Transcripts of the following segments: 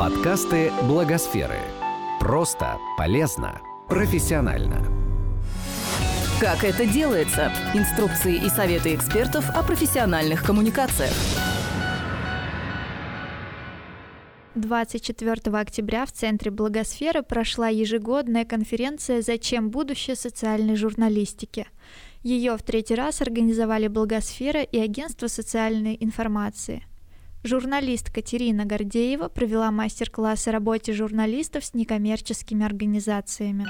Подкасты Благосферы. Просто, полезно, профессионально. Как это делается? Инструкции и советы экспертов о профессиональных коммуникациях. 24 октября в Центре Благосферы прошла ежегодная конференция «Зачем будущее социальной журналистики?». Ее в третий раз организовали Благосфера и Агентство социальной информации. Журналист Катерина Гордеева провела мастер-класс о работе журналистов с некоммерческими организациями.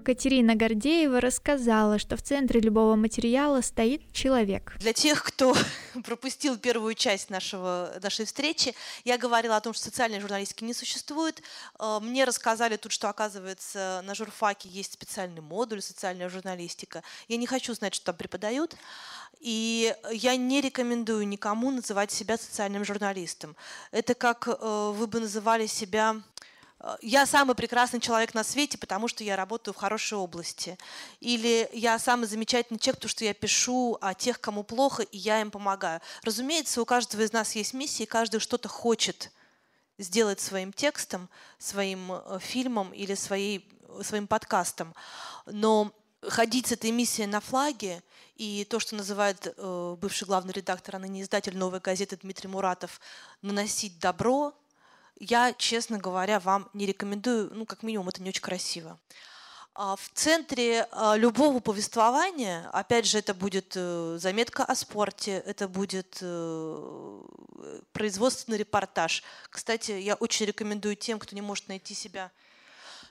Катерина Гордеева рассказала, что в центре любого материала стоит человек. Для тех, кто пропустил первую часть нашего, нашей встречи, я говорила о том, что социальной журналистики не существует. Э, мне рассказали тут, что, оказывается, на журфаке есть специальный модуль «Социальная журналистика». Я не хочу знать, что там преподают. И я не рекомендую никому называть себя социальным журналистом. Это как э, вы бы называли себя я самый прекрасный человек на свете, потому что я работаю в хорошей области. Или я самый замечательный человек, потому что я пишу о тех, кому плохо, и я им помогаю. Разумеется, у каждого из нас есть миссия, и каждый что-то хочет сделать своим текстом, своим э, фильмом или своей, своим подкастом. Но ходить с этой миссией на флаге и то, что называет э, бывший главный редактор, а ныне издатель «Новой газеты» Дмитрий Муратов, наносить добро – я, честно говоря, вам не рекомендую, ну, как минимум, это не очень красиво. А в центре а, любого повествования, опять же, это будет э, заметка о спорте, это будет э, производственный репортаж. Кстати, я очень рекомендую тем, кто не может найти себя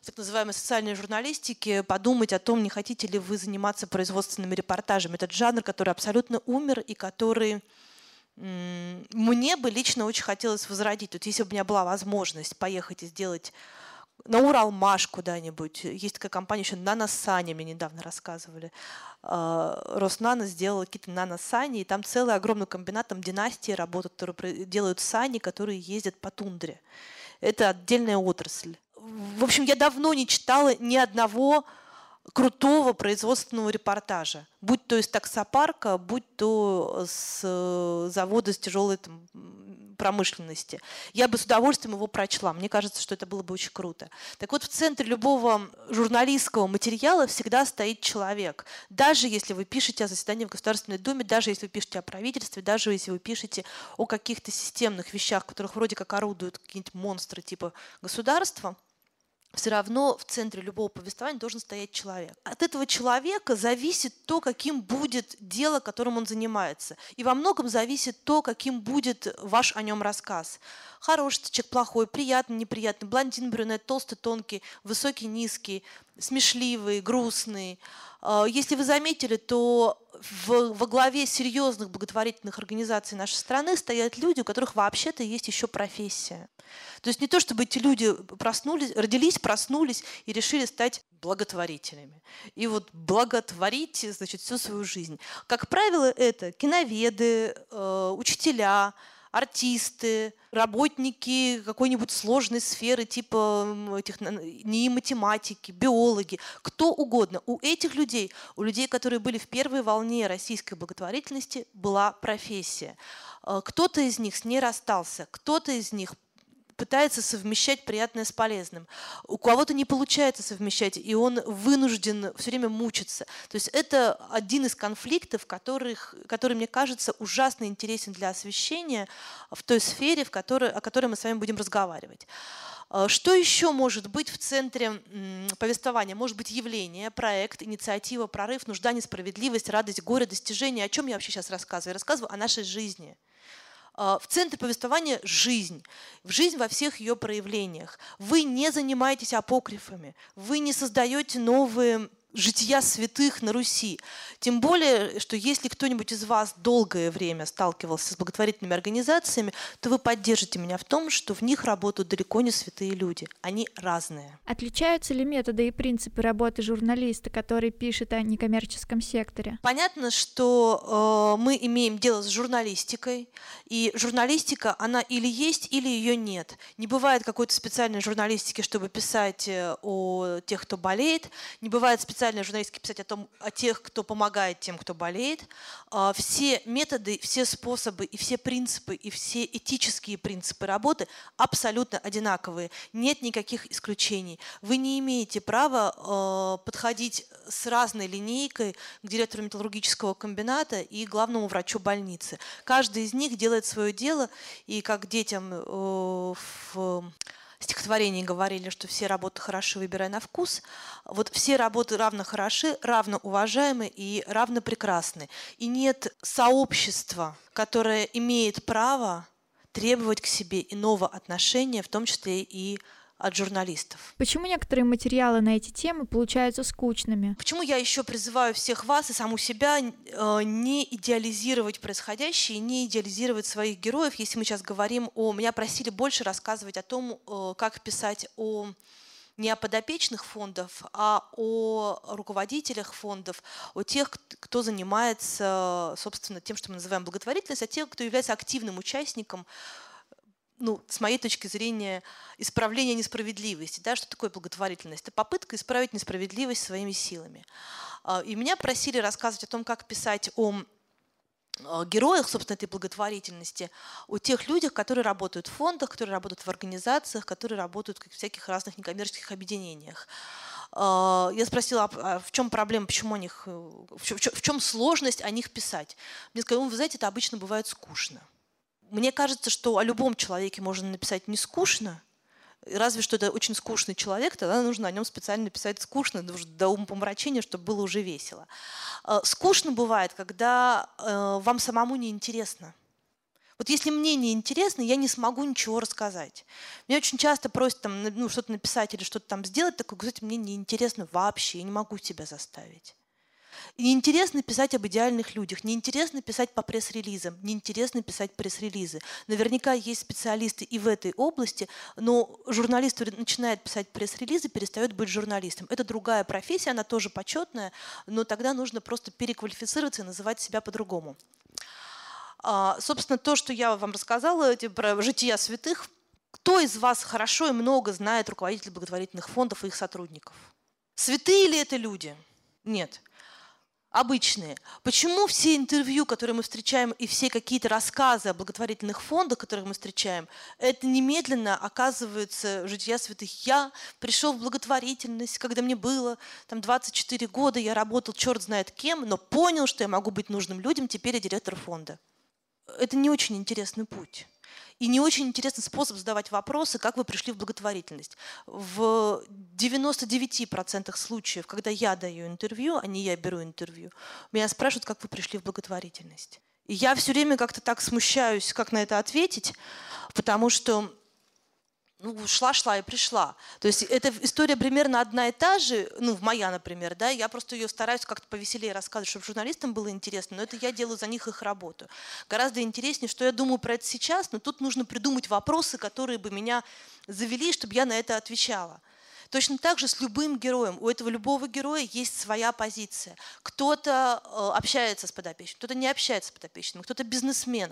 в так называемой социальной журналистике, подумать о том, не хотите ли вы заниматься производственными репортажами. Этот жанр, который абсолютно умер и который мне бы лично очень хотелось возродить. Тут если бы у меня была возможность поехать и сделать на Уралмаш куда-нибудь. Есть такая компания еще Наносани, мне недавно рассказывали. А, Роснано сделала какие-то наносани, и там целый огромный комбинат, там династии работают, которые делают сани, которые ездят по тундре. Это отдельная отрасль. В общем, я давно не читала ни одного крутого производственного репортажа, будь то из таксопарка, будь то с э, завода с тяжелой там, промышленности. Я бы с удовольствием его прочла. Мне кажется, что это было бы очень круто. Так вот, в центре любого журналистского материала всегда стоит человек. Даже если вы пишете о заседании в Государственной Думе, даже если вы пишете о правительстве, даже если вы пишете о каких-то системных вещах, которых вроде как орудуют какие-нибудь монстры типа государства – все равно в центре любого повествования должен стоять человек. От этого человека зависит то, каким будет дело, которым он занимается. И во многом зависит то, каким будет ваш о нем рассказ. Хороший человек, плохой, приятный, неприятный, блондин, брюнет, толстый, тонкий, высокий, низкий, смешливый, грустный. А, если вы заметили, то в, во главе серьезных благотворительных организаций нашей страны стоят люди, у которых вообще-то есть еще профессия. То есть не то, чтобы эти люди проснулись, родились, проснулись и решили стать благотворителями. И вот благотворить, значит, всю свою жизнь. Как правило, это киноведы, э, учителя, артисты, работники какой-нибудь сложной сферы, типа этих, не математики, биологи, кто угодно. У этих людей, у людей, которые были в первой волне российской благотворительности, была профессия. Э, кто-то из них с ней расстался, кто-то из них пытается совмещать приятное с полезным. У кого-то не получается совмещать, и он вынужден все время мучиться. То есть это один из конфликтов, которых, который, мне кажется, ужасно интересен для освещения в той сфере, в которой, о которой мы с вами будем разговаривать. А, что еще может быть в центре повествования? Может быть явление, проект, инициатива, прорыв, нужда, несправедливость, радость, горе, достижение. О чем я вообще сейчас рассказываю? Я рассказываю о нашей жизни – в центре повествования жизнь, в жизнь во всех ее проявлениях. Вы не занимаетесь апокрифами, вы не создаете новые жития святых на Руси. Тем более, что если кто-нибудь из вас долгое время сталкивался с благотворительными организациями, то вы поддержите меня в том, что в них работают далеко не святые люди. Они разные. Отличаются ли методы и принципы работы журналиста, который пишет о некоммерческом секторе? Понятно, что э, мы имеем дело с журналистикой, и журналистика, она или есть, или ее нет. Не бывает какой-то специальной журналистики, чтобы писать э, о тех, кто болеет, не бывает специальной специальной журналистики писать о, том, о тех, кто помогает тем, кто болеет. А, все методы, все способы и все принципы, и все этические принципы работы абсолютно одинаковые. Нет никаких исключений. Вы не имеете права а, подходить с разной линейкой к директору металлургического комбината и главному врачу больницы. Каждый из них делает свое дело, и как детям э, в стихотворении говорили, что все работы хороши, выбирай на вкус. Вот все работы равно хороши, равно уважаемы и равно прекрасны. И нет сообщества, которое имеет право требовать к себе иного отношения, в том числе и от журналистов. Почему некоторые материалы на эти темы получаются скучными? Почему я еще призываю всех вас и саму себя э, не идеализировать происходящее, не идеализировать своих героев, если мы сейчас говорим о... Меня просили больше рассказывать о том, э, как писать о не о подопечных фондов, а о руководителях фондов, о тех, кто занимается, собственно, тем, что мы называем благотворительность, о тех, кто является активным участником ну, с моей точки зрения, исправление несправедливости. Да? Что такое благотворительность? Это попытка исправить несправедливость своими силами. А, и меня просили рассказывать о том, как писать о а, героях, собственно, этой благотворительности, о тех людях, которые работают в фондах, которые работают в организациях, которые работают в всяких разных некоммерческих объединениях. А, я спросила, а в чем проблема, почему о них, в чем, сложность о них писать. Мне сказали, вы знаете, это обычно бывает скучно. Мне кажется, что о любом человеке можно написать не скучно, разве что это очень скучный человек, тогда нужно о нем специально писать скучно, до умопомрачения, чтобы было уже весело. Э, скучно бывает, когда э, вам самому не интересно. Вот если мне не интересно, я не смогу ничего рассказать. Меня очень часто просят там, ну, что-то написать или что-то там сделать, такое, кстати, мне не интересно вообще, я не могу себя заставить. Неинтересно писать об идеальных людях, неинтересно писать по пресс-релизам, неинтересно писать пресс-релизы. Наверняка есть специалисты и в этой области, но журналист, начинает писать пресс-релизы, перестает быть журналистом. Это другая профессия, она тоже почетная, но тогда нужно просто переквалифицироваться и называть себя по-другому. А, собственно, то, что я вам рассказала про жития святых, кто из вас хорошо и много знает руководителей благотворительных фондов и их сотрудников? Святые ли это люди? Нет обычные. Почему все интервью, которые мы встречаем, и все какие-то рассказы о благотворительных фондах, которые мы встречаем, это немедленно оказывается жития святых. Я пришел в благотворительность, когда мне было там 24 года, я работал черт знает кем, но понял, что я могу быть нужным людям, теперь я директор фонда. Это не очень интересный путь. И не очень интересный способ задавать вопросы, как вы пришли в благотворительность. В 99% случаев, когда я даю интервью, а не я беру интервью, меня спрашивают, как вы пришли в благотворительность. И я все время как-то так смущаюсь, как на это ответить, потому что ну, шла-шла и пришла. То есть эта история примерно одна и та же, ну, моя, например, да, я просто ее стараюсь как-то повеселее рассказывать, чтобы журналистам было интересно, но это я делаю за них их работу. Гораздо интереснее, что я думаю про это сейчас, но тут нужно придумать вопросы, которые бы меня завели, чтобы я на это отвечала. Точно так же с любым героем. У этого любого героя есть своя позиция. Кто-то э, общается с подопечным, кто-то не общается с подопечным, кто-то бизнесмен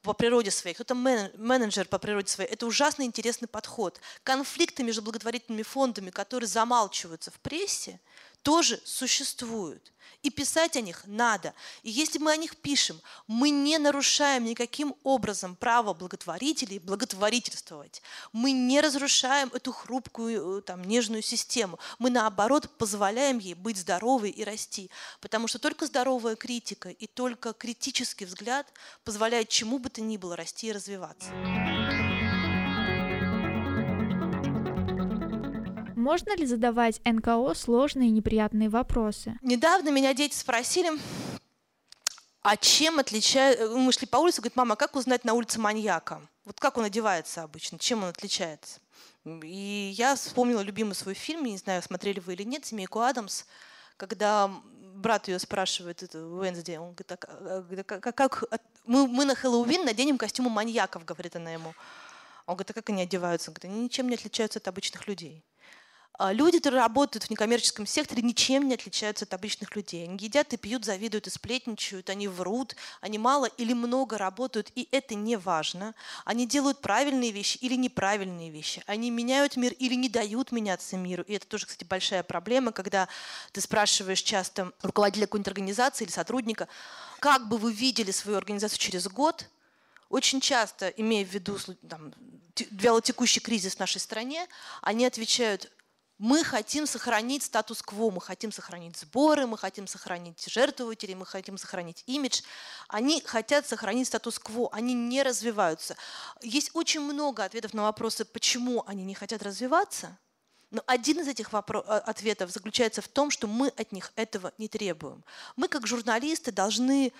по природе своей, кто-то менеджер по природе своей. Это ужасно интересный подход. Конфликты между благотворительными фондами, которые замалчиваются в прессе, тоже существуют. И писать о них надо. И если мы о них пишем, мы не нарушаем никаким образом право благотворителей благотворительствовать. Мы не разрушаем эту хрупкую, э, там, нежную систему. Мы, наоборот, позволяем ей быть здоровой и расти. Потому что только здоровая критика и только критический взгляд позволяет чему бы то ни было расти и развиваться. Можно ли задавать НКО сложные и неприятные вопросы? Недавно меня дети спросили, а чем отличается... Мы шли по улице, говорит, мама, как узнать на улице маньяка? Вот как он одевается обычно, чем он отличается? И я вспомнила любимый свой фильм, не знаю, смотрели вы или нет, «Семейку Адамс», когда брат ее спрашивает, это Уэнсди, он говорит, а, как, как, мы, мы на Хэллоуин наденем костюмы маньяков, говорит она ему. Он говорит, а как они одеваются? Он говорит, они ничем не отличаются от обычных людей. А люди, которые работают в некоммерческом секторе, ничем не отличаются от обычных людей. Они едят и пьют, завидуют и сплетничают, они врут, они мало или много работают, и это не важно. Они делают правильные вещи или неправильные вещи. Они меняют мир или не дают меняться миру. И это тоже, кстати, большая проблема, когда ты спрашиваешь часто руководителя какой-нибудь организации или сотрудника, как бы вы видели свою организацию через год, очень часто, имея в виду там, вялотекущий кризис в нашей стране, они отвечают, мы хотим сохранить статус-кво, мы хотим сохранить сборы, мы хотим сохранить жертвователей, мы хотим сохранить имидж. Они хотят сохранить статус-кво, они не развиваются. Есть очень много ответов на вопросы, почему они не хотят развиваться. Но один из этих а, ответов заключается в том, что мы от них этого не требуем. Мы, как журналисты, должны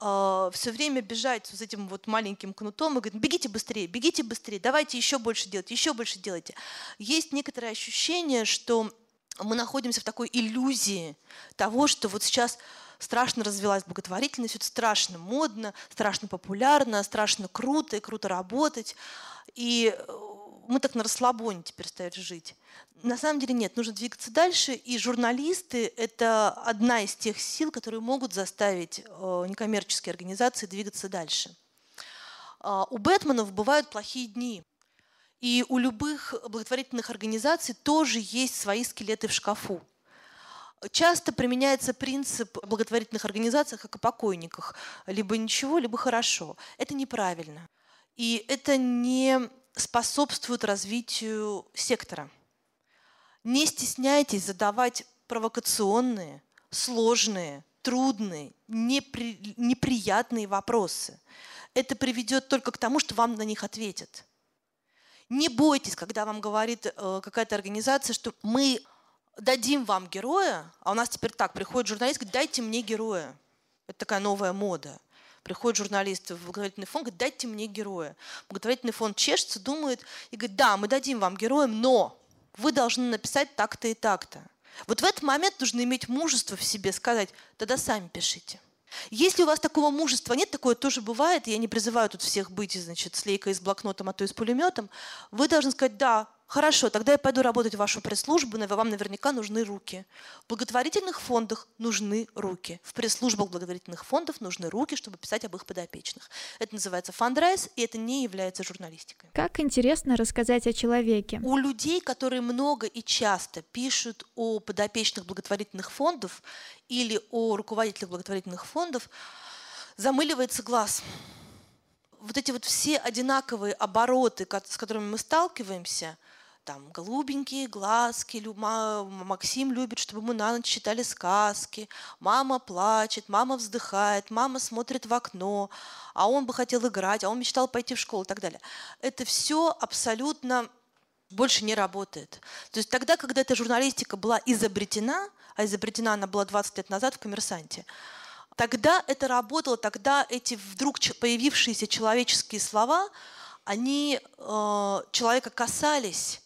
э, все время бежать с этим вот маленьким кнутом и говорить, бегите быстрее, бегите быстрее, давайте еще больше делать, еще больше делайте. Есть некоторое ощущение, что мы находимся в такой иллюзии того, что вот сейчас страшно развилась благотворительность, это страшно модно, страшно популярно, страшно круто и круто работать. И э, мы так на расслабоне теперь стали жить. На самом деле нет, нужно двигаться дальше, и журналисты – это одна из тех сил, которые могут заставить э, некоммерческие организации двигаться дальше. А, у Бэтменов бывают плохие дни, и у любых благотворительных организаций тоже есть свои скелеты в шкафу. Часто применяется принцип благотворительных организаций, как о покойниках. Либо ничего, либо хорошо. Это неправильно. И это не способствует развитию сектора. Не стесняйтесь задавать провокационные, сложные, трудные, непри, неприятные вопросы. Это приведет только к тому, что вам на них ответят. Не бойтесь, когда вам говорит э, какая-то организация, что мы дадим вам героя, а у нас теперь так, приходит журналист, говорит, дайте мне героя. Это такая новая мода. Приходит журналист в благотворительный фонд, говорит, дайте мне героя. Благотворительный фонд чешется, думает и говорит, да, мы дадим вам героя, но вы должны написать так-то и так-то. Вот в этот момент нужно иметь мужество в себе сказать, тогда сами пишите. Если у вас такого мужества нет, такое тоже бывает, я не призываю тут всех быть, значит, с лейкой, с блокнотом, а то и с пулеметом, вы должны сказать, да, Хорошо, тогда я пойду работать в вашу пресс-службу, вам наверняка нужны руки. В благотворительных фондах нужны руки. В пресс-службах благотворительных фондов нужны руки, чтобы писать об их подопечных. Это называется фандрайз, и это не является журналистикой. Как интересно рассказать о человеке. У людей, которые много и часто пишут о подопечных благотворительных фондов или о руководителях благотворительных фондов, замыливается глаз вот эти вот все одинаковые обороты, с которыми мы сталкиваемся, там голубенькие глазки, Максим любит, чтобы мы на ночь читали сказки, мама плачет, мама вздыхает, мама смотрит в окно, а он бы хотел играть, а он мечтал пойти в школу и так далее. Это все абсолютно больше не работает. То есть тогда, когда эта журналистика была изобретена, а изобретена она была 20 лет назад в «Коммерсанте», тогда это работало, тогда эти вдруг появившиеся человеческие слова, они э, человека касались,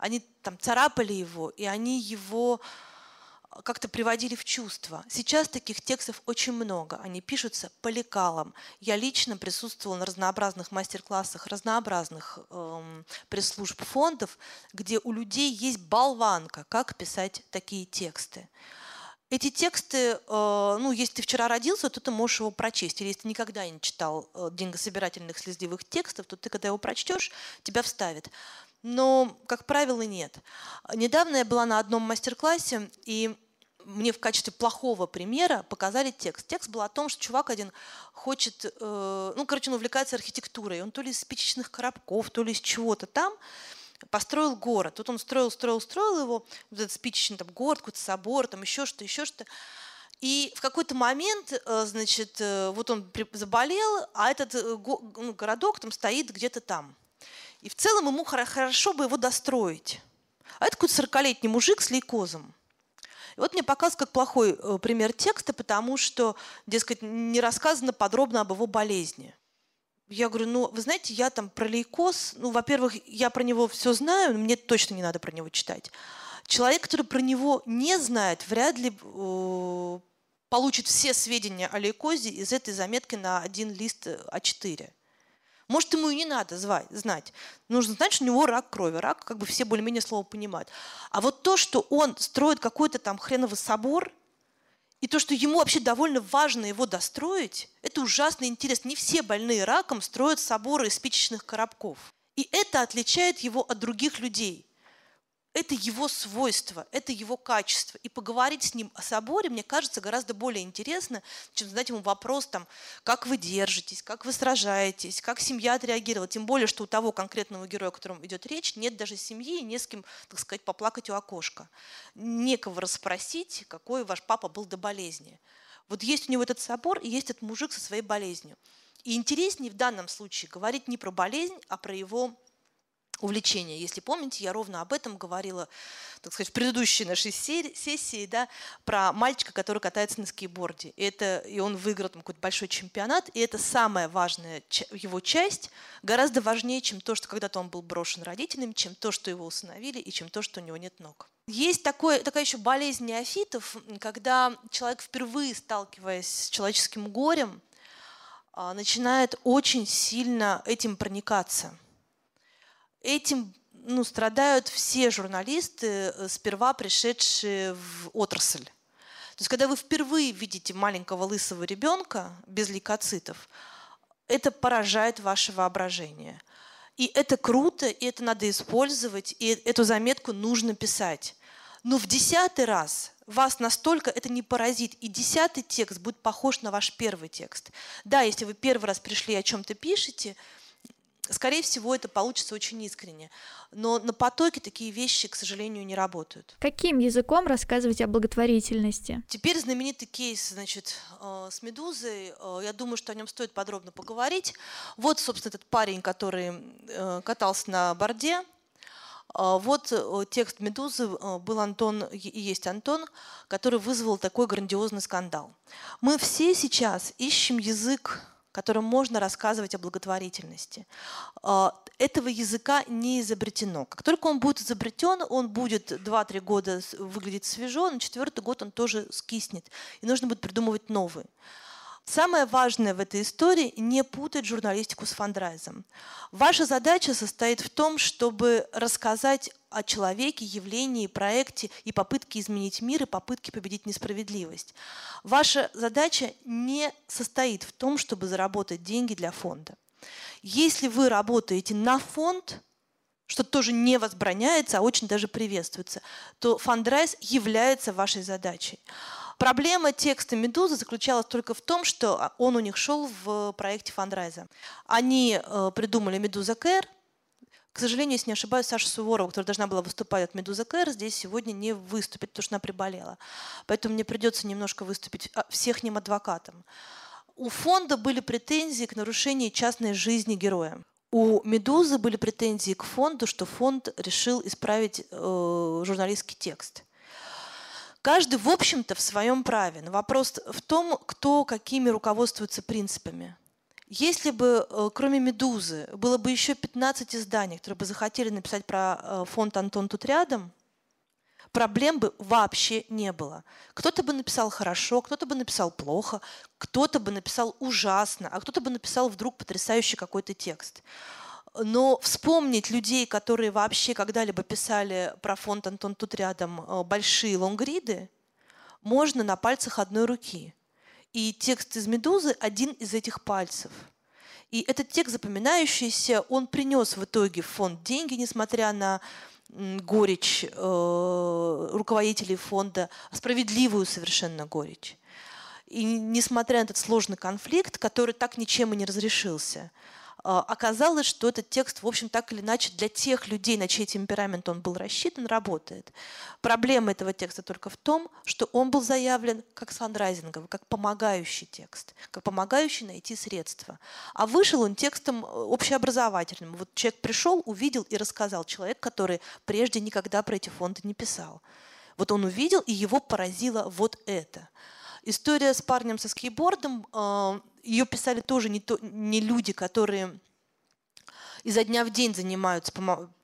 они там царапали его, и они его а, как-то приводили в чувство. Сейчас таких текстов очень много. Они пишутся по лекалам. Я лично присутствовала на разнообразных мастер-классах разнообразных эм, пресс-служб фондов, где у людей есть болванка, как писать такие тексты. Эти тексты, э, ну, если ты вчера родился, то ты можешь его прочесть. Или если ты никогда не читал э, деньгособирательных слезливых текстов, то ты, когда его прочтешь, тебя вставит но, как правило, нет. Недавно я была на одном мастер-классе, и мне в качестве плохого примера показали текст. Текст был о том, что чувак один хочет, э, ну, короче, он увлекается архитектурой. Он то ли из спичечных коробков, то ли из чего-то там построил город. Тут он строил, строил, строил его, вот этот спичечный там, город, какой-то собор, там еще что-то, еще что-то. И в какой-то момент, э, значит, э, вот он заболел, а этот э, ну, городок там стоит где-то там. И в целом ему хорошо бы его достроить. А это какой-то 40-летний мужик с лейкозом. И вот мне показывают как плохой э, пример текста, потому что, дескать, не рассказано подробно об его болезни. Я говорю, ну, вы знаете, я там про лейкоз, ну, во-первых, я про него все знаю, мне точно не надо про него читать. Человек, который про него не знает, вряд ли э, получит все сведения о лейкозе из этой заметки на один лист А4. Может, ему и не надо звать, знать. Нужно знать, что у него рак крови. Рак, как бы все более-менее слово понимают. А вот то, что он строит какой-то там хреновый собор, и то, что ему вообще довольно важно его достроить, это ужасно интересно. Не все больные раком строят соборы из спичечных коробков. И это отличает его от других людей это его свойство, это его качество. И поговорить с ним о соборе, мне кажется, гораздо более интересно, чем задать ему вопрос, там, как вы держитесь, как вы сражаетесь, как семья отреагировала. Тем более, что у того конкретного героя, о котором идет речь, нет даже семьи, не с кем, так сказать, поплакать у окошка. Некого расспросить, какой ваш папа был до болезни. Вот есть у него этот собор и есть этот мужик со своей болезнью. И интереснее в данном случае говорить не про болезнь, а про его увлечения. Если помните, я ровно об этом говорила, так сказать, в предыдущей нашей сессии, да, про мальчика, который катается на скейтборде. И, это, и он выиграл там какой-то большой чемпионат, и это самая важная его часть, гораздо важнее, чем то, что когда-то он был брошен родителями, чем то, что его усыновили, и чем то, что у него нет ног. Есть такое, такая еще болезнь неофитов, когда человек, впервые сталкиваясь с человеческим горем, а, начинает очень сильно этим проникаться – Этим ну, страдают все журналисты, э, сперва пришедшие в отрасль. То есть, когда вы впервые видите маленького лысого ребенка без лейкоцитов, это поражает ваше воображение. И это круто, и это надо использовать, и эту заметку нужно писать. Но в десятый раз вас настолько это не поразит, и десятый текст будет похож на ваш первый текст. Да, если вы первый раз пришли и о чем-то пишете, Скорее всего, это получится очень искренне. Но на потоке такие вещи, к сожалению, не работают. Каким языком рассказывать о благотворительности? Теперь знаменитый кейс значит, э, с «Медузой». Э, я думаю, что о нем стоит подробно поговорить. Вот, собственно, этот парень, который э, катался на борде, вот текст «Медузы» был Антон, и есть Антон, который вызвал такой грандиозный скандал. Мы все сейчас ищем язык которым можно рассказывать о благотворительности. А, этого языка не изобретено. Как только он будет изобретен, он будет 2-3 года выглядеть свежо, на четвертый год он тоже скиснет. И нужно будет придумывать новый. Самое важное в этой истории – не путать журналистику с фандрайзом. Ваша задача состоит в том, чтобы рассказать о человеке, явлении, проекте и попытке изменить мир, и попытке победить несправедливость. Ваша задача не состоит в том, чтобы заработать деньги для фонда. Если вы работаете на фонд, что тоже не возбраняется, а очень даже приветствуется, то фандрайз является вашей задачей. Проблема текста «Медузы» заключалась только в том, что он у них шел в проекте фандрайза. Они э, придумали «Медуза Кэр», к сожалению, если не ошибаюсь, Саша Суворова, которая должна была выступать от «Медуза Кэр», здесь сегодня не выступит, потому что она приболела. Поэтому мне придется немножко выступить а, всех ним адвокатом. У фонда были претензии к нарушению частной жизни героя. У «Медузы» были претензии к фонду, что фонд решил исправить э, журналистский текст – Каждый, в общем-то, в своем праве. Но вопрос в том, кто какими руководствуется принципами. Если бы, э, кроме «Медузы», было бы еще 15 изданий, которые бы захотели написать про э, фонд «Антон тут рядом», проблем бы вообще не было. Кто-то бы написал хорошо, кто-то бы написал плохо, кто-то бы написал ужасно, а кто-то бы написал вдруг потрясающий какой-то текст. Но вспомнить людей, которые вообще когда-либо писали про фонд Антон тут рядом э, большие лонгриды, можно на пальцах одной руки. И текст из «Медузы» – один из этих пальцев. И этот текст запоминающийся, он принес в итоге в фонд деньги, несмотря на горечь э, руководителей фонда, справедливую совершенно горечь. И несмотря на этот сложный конфликт, который так ничем и не разрешился – оказалось, что этот текст, в общем, так или иначе для тех людей, на чей темперамент он был рассчитан, работает. Проблема этого текста только в том, что он был заявлен как фандрайзинговый, как помогающий текст, как помогающий найти средства. А вышел он текстом э, общеобразовательным. Вот человек пришел, увидел и рассказал. Человек, который прежде никогда про эти фонды не писал. Вот он увидел, и его поразило вот это – История с парнем со скейтбордом, а, ее писали тоже не, то, не люди, которые изо дня в день занимаются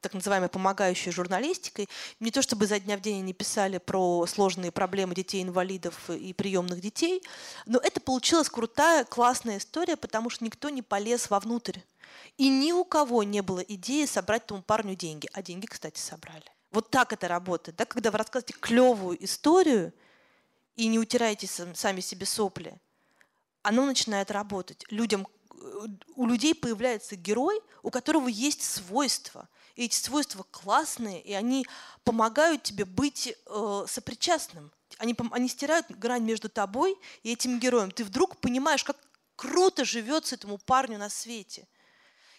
так называемой помогающей журналистикой. Не то чтобы изо дня в день они писали про сложные проблемы детей-инвалидов и приемных детей, но это получилась крутая, классная история, потому что никто не полез вовнутрь. И ни у кого не было идеи собрать тому парню деньги. А деньги, кстати, собрали. Вот так это работает. Да? Когда вы рассказываете клевую историю и не утираете сами себе сопли, оно начинает работать. Людям у людей появляется герой, у которого есть свойства. И эти свойства классные, и они помогают тебе быть э, сопричастным. Они, они стирают грань между тобой и этим героем. Ты вдруг понимаешь, как круто живется этому парню на свете.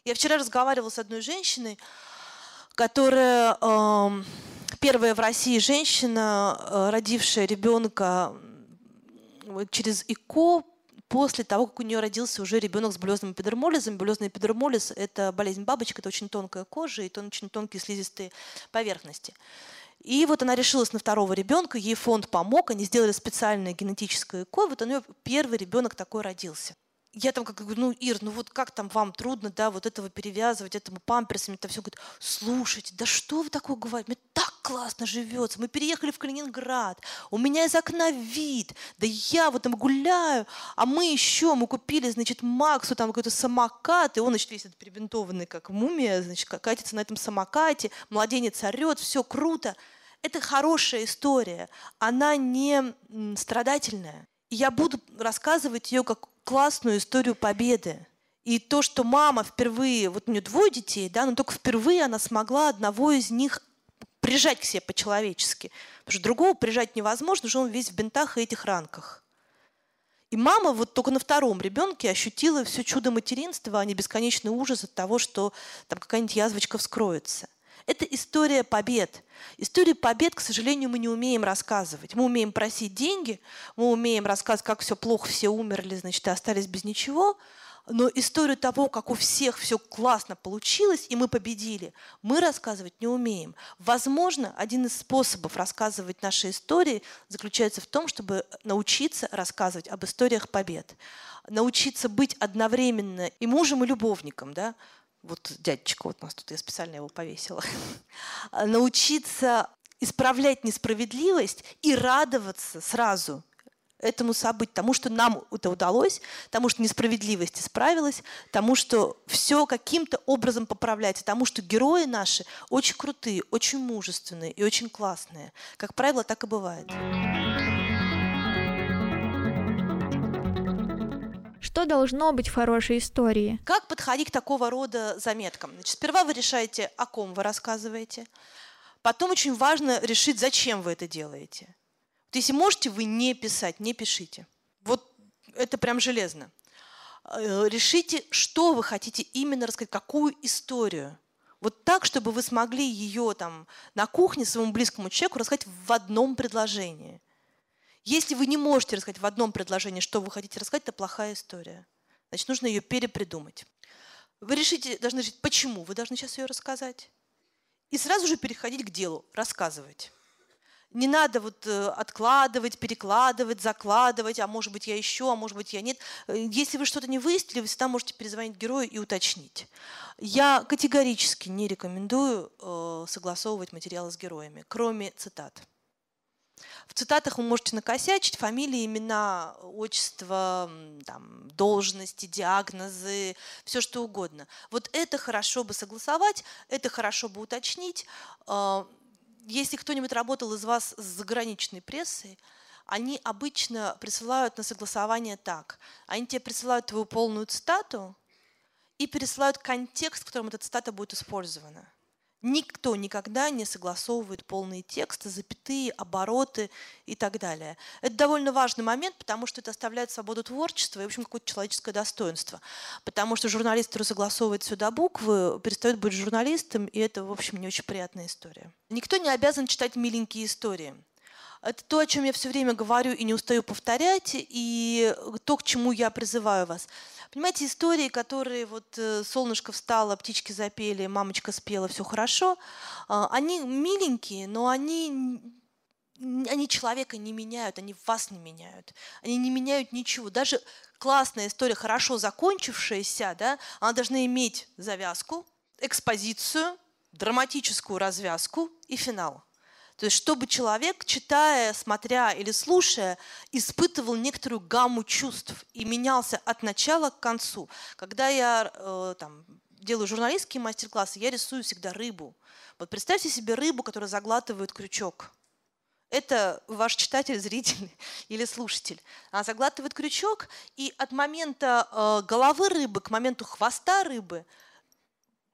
Я вчера разговаривала с одной женщиной, которая э, первая в России женщина, э, родившая ребенка через ИКО после того, как у нее родился уже ребенок с булезным эпидермолизом. Булезный эпидермолиз – это болезнь бабочек, это очень тонкая кожа и очень тонкие слизистые поверхности. И вот она решилась на второго ребенка, ей фонд помог, они сделали специальное генетическое ЭКО, вот у нее первый ребенок такой родился я там как говорю, ну, Ир, ну вот как там вам трудно, да, вот этого перевязывать, этому памперсами, это все говорит, слушайте, да что вы такое говорите, мне так классно живется, мы переехали в Калининград, у меня из окна вид, да я вот там гуляю, а мы еще, мы купили, значит, Максу там какой-то самокат, и он, значит, весь этот перебинтованный, как мумия, значит, катится на этом самокате, младенец орет, все круто. Это хорошая история, она не страдательная. Я буду рассказывать ее как классную историю победы. И то, что мама впервые, вот у нее двое детей, да, но только впервые она смогла одного из них прижать к себе по-человечески. Потому что другого прижать невозможно, потому что он весь в бинтах и этих ранках. И мама вот только на втором ребенке ощутила все чудо материнства, а не бесконечный ужас от того, что там какая-нибудь язвочка вскроется. Это история побед. Историю побед, к сожалению, мы не умеем рассказывать. Мы умеем просить деньги, мы умеем рассказывать, как все плохо, все умерли, значит, и остались без ничего. Но историю того, как у всех все классно получилось, и мы победили, мы рассказывать не умеем. Возможно, один из способов рассказывать наши истории заключается в том, чтобы научиться рассказывать об историях побед. Научиться быть одновременно и мужем, и любовником. Да? Вот дядечка вот у нас тут, я специально его повесила, научиться исправлять несправедливость и радоваться сразу этому событию, тому, что нам это удалось, тому, что несправедливость исправилась, тому, что все каким-то образом поправляется, тому, что герои наши очень крутые, очень мужественные и очень классные. Как правило, так и бывает. Должно быть в хорошей истории? Как подходить к такого рода заметкам? Значит, сперва вы решаете, о ком вы рассказываете. Потом очень важно решить, зачем вы это делаете. Вот если можете вы не писать, не пишите. Вот это прям железно. Э, решите, что вы хотите именно рассказать, какую историю. Вот так, чтобы вы смогли ее там на кухне своему близкому человеку рассказать в одном предложении. Если вы не можете рассказать в одном предложении, что вы хотите рассказать, это плохая история. Значит, нужно ее перепридумать. Вы решите, должны решить, почему вы должны сейчас ее рассказать. И сразу же переходить к делу, рассказывать. Не надо вот э, откладывать, перекладывать, закладывать, а может быть я еще, а может быть я нет. Э, если вы что-то не выяснили, вы всегда можете перезвонить герою и уточнить. Я категорически не рекомендую э, согласовывать материалы с героями, кроме цитат. В цитатах вы можете накосячить фамилии, имена, отчество, там, должности, диагнозы, все что угодно. Вот это хорошо бы согласовать, это хорошо бы уточнить. А, если кто-нибудь работал из вас с заграничной прессой, они обычно присылают на согласование так. Они тебе присылают твою полную цитату и пересылают контекст, в котором эта цитата будет использована. Никто никогда не согласовывает полные тексты, запятые, обороты и так далее. Это довольно важный момент, потому что это оставляет свободу творчества и, в общем, какое-то человеческое достоинство. Потому что журналист, который согласовывает сюда буквы, перестает быть журналистом, и это, в общем, не очень приятная история. Никто не обязан читать миленькие истории. Это то, о чем я все время говорю и не устаю повторять, и то, к чему я призываю вас – Понимаете, истории, которые вот э, солнышко встало, птички запели, мамочка спела, все хорошо, а, они миленькие, но они они человека не меняют, они вас не меняют, они не меняют ничего. Даже классная история, хорошо закончившаяся, да, она должна иметь завязку, экспозицию, драматическую развязку и финал. То есть, чтобы человек, читая, смотря или слушая, испытывал некоторую гамму чувств и менялся от начала к концу. Когда я э, там, делаю журналистские мастер-классы, я рисую всегда рыбу. Вот представьте себе рыбу, которая заглатывает крючок. Это ваш читатель, зритель или слушатель. Она заглатывает крючок, и от момента э, головы рыбы к моменту хвоста рыбы